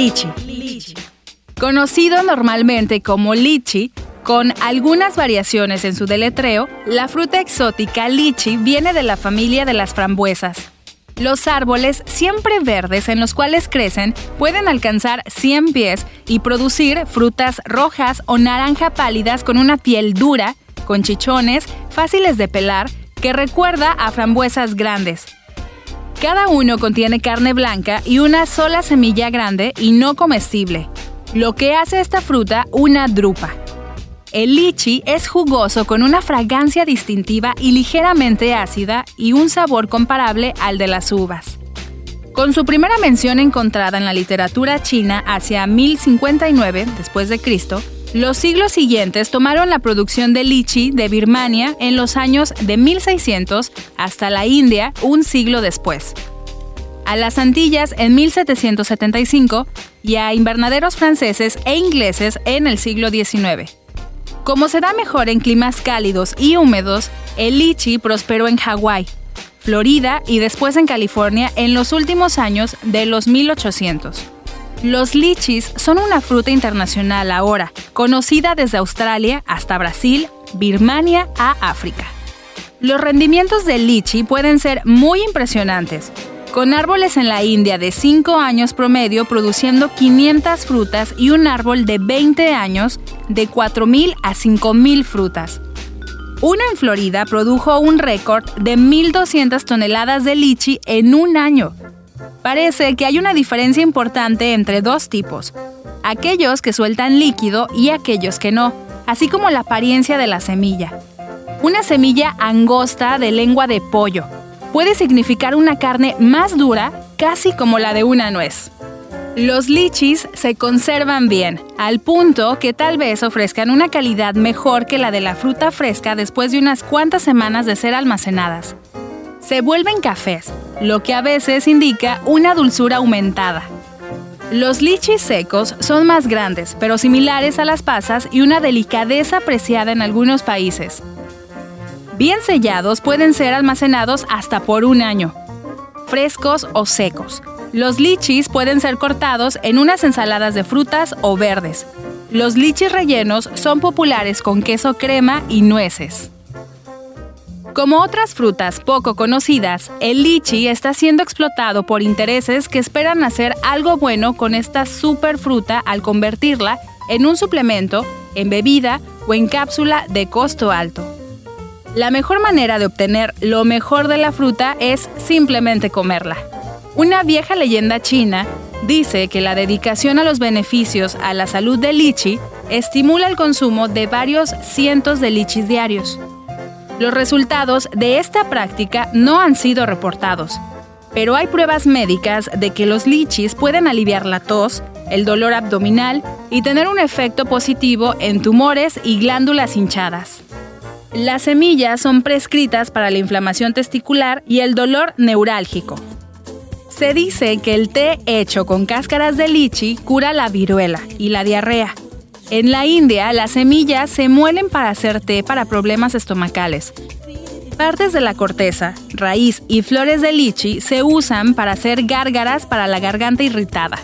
Lichi. Conocido normalmente como lichi, con algunas variaciones en su deletreo, la fruta exótica lichi viene de la familia de las frambuesas. Los árboles, siempre verdes en los cuales crecen, pueden alcanzar 100 pies y producir frutas rojas o naranja pálidas con una piel dura, con chichones, fáciles de pelar, que recuerda a frambuesas grandes. Cada uno contiene carne blanca y una sola semilla grande y no comestible, lo que hace esta fruta una drupa. El lichi es jugoso con una fragancia distintiva y ligeramente ácida y un sabor comparable al de las uvas. Con su primera mención encontrada en la literatura china hacia 1059 después de Cristo, los siglos siguientes tomaron la producción de lichi de Birmania en los años de 1600 hasta la India un siglo después. A las Antillas en 1775 y a invernaderos franceses e ingleses en el siglo XIX. Como se da mejor en climas cálidos y húmedos, el lichi prosperó en Hawái, Florida y después en California en los últimos años de los 1800. Los lichis son una fruta internacional ahora, conocida desde Australia hasta Brasil, Birmania a África. Los rendimientos del lichi pueden ser muy impresionantes, con árboles en la India de 5 años promedio produciendo 500 frutas y un árbol de 20 años de 4.000 a 5.000 frutas. Uno en Florida produjo un récord de 1.200 toneladas de lichi en un año. Parece que hay una diferencia importante entre dos tipos, aquellos que sueltan líquido y aquellos que no, así como la apariencia de la semilla. Una semilla angosta de lengua de pollo, puede significar una carne más dura, casi como la de una nuez. Los lichis se conservan bien, al punto que tal vez ofrezcan una calidad mejor que la de la fruta fresca después de unas cuantas semanas de ser almacenadas. Se vuelven cafés, lo que a veces indica una dulzura aumentada. Los lichis secos son más grandes, pero similares a las pasas y una delicadeza apreciada en algunos países bien sellados pueden ser almacenados hasta por un año, frescos o secos. Los lichis pueden ser cortados en unas ensaladas de frutas o verdes. Los lichis rellenos son populares con queso crema y nueces. Como otras frutas poco conocidas, el lichi está siendo explotado por intereses que esperan hacer algo bueno con esta superfruta al convertirla en un suplemento, en bebida o en cápsula de costo alto. La mejor manera de obtener lo mejor de la fruta es simplemente comerla. Una vieja leyenda china dice que la dedicación a los beneficios a la salud del lichi estimula el consumo de varios cientos de lichis diarios. Los resultados de esta práctica no han sido reportados, pero hay pruebas médicas de que los lichis pueden aliviar la tos, el dolor abdominal y tener un efecto positivo en tumores y glándulas hinchadas. Las semillas son prescritas para la inflamación testicular y el dolor neurálgico. Se dice que el té hecho con cáscaras de lichi cura la viruela y la diarrea. En la India, las semillas se muelen para hacer té para problemas estomacales. Partes de la corteza, raíz y flores de lichi se usan para hacer gárgaras para la garganta irritada.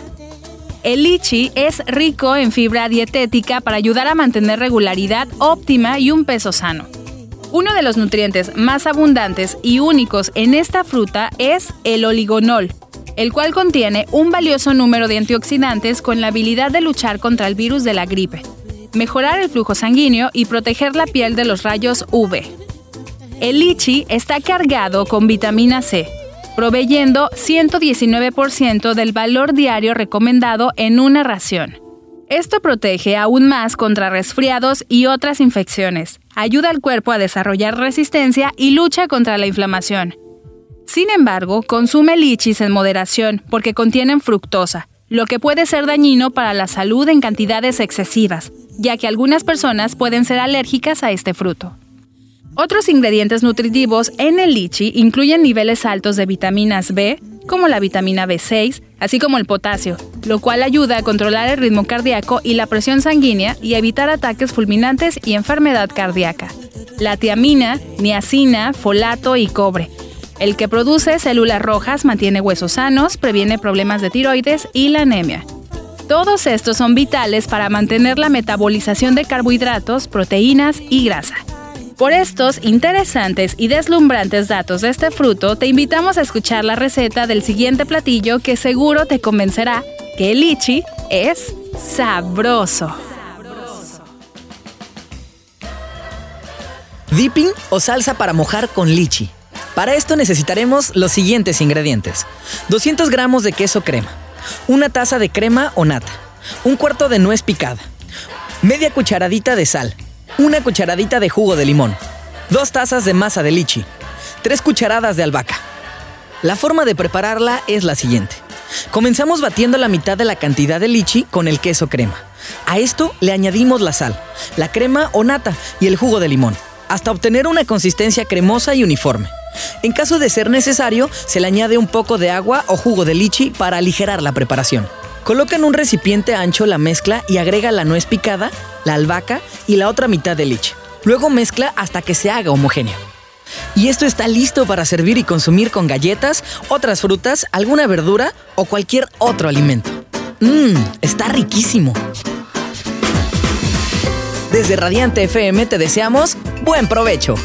El lichi es rico en fibra dietética para ayudar a mantener regularidad óptima y un peso sano. Uno de los nutrientes más abundantes y únicos en esta fruta es el oligonol, el cual contiene un valioso número de antioxidantes con la habilidad de luchar contra el virus de la gripe, mejorar el flujo sanguíneo y proteger la piel de los rayos UV. El lichi está cargado con vitamina C, proveyendo 119% del valor diario recomendado en una ración. Esto protege aún más contra resfriados y otras infecciones, ayuda al cuerpo a desarrollar resistencia y lucha contra la inflamación. Sin embargo, consume lichis en moderación porque contienen fructosa, lo que puede ser dañino para la salud en cantidades excesivas, ya que algunas personas pueden ser alérgicas a este fruto. Otros ingredientes nutritivos en el lichi incluyen niveles altos de vitaminas B, como la vitamina B6, así como el potasio, lo cual ayuda a controlar el ritmo cardíaco y la presión sanguínea y evitar ataques fulminantes y enfermedad cardíaca. La tiamina, niacina, folato y cobre. El que produce células rojas mantiene huesos sanos, previene problemas de tiroides y la anemia. Todos estos son vitales para mantener la metabolización de carbohidratos, proteínas y grasa. Por estos interesantes y deslumbrantes datos de este fruto, te invitamos a escuchar la receta del siguiente platillo que seguro te convencerá que el lichi es sabroso. Dipping o salsa para mojar con lichi. Para esto necesitaremos los siguientes ingredientes. 200 gramos de queso crema, una taza de crema o nata, un cuarto de nuez picada, media cucharadita de sal, una cucharadita de jugo de limón, dos tazas de masa de lichi, tres cucharadas de albahaca. La forma de prepararla es la siguiente. Comenzamos batiendo la mitad de la cantidad de lichi con el queso crema. A esto le añadimos la sal, la crema o nata y el jugo de limón, hasta obtener una consistencia cremosa y uniforme. En caso de ser necesario, se le añade un poco de agua o jugo de lichi para aligerar la preparación. Coloca en un recipiente ancho la mezcla y agrega la nuez picada, la albahaca y la otra mitad de leche. Luego mezcla hasta que se haga homogéneo. Y esto está listo para servir y consumir con galletas, otras frutas, alguna verdura o cualquier otro alimento. Mmm, está riquísimo. Desde Radiante FM te deseamos buen provecho.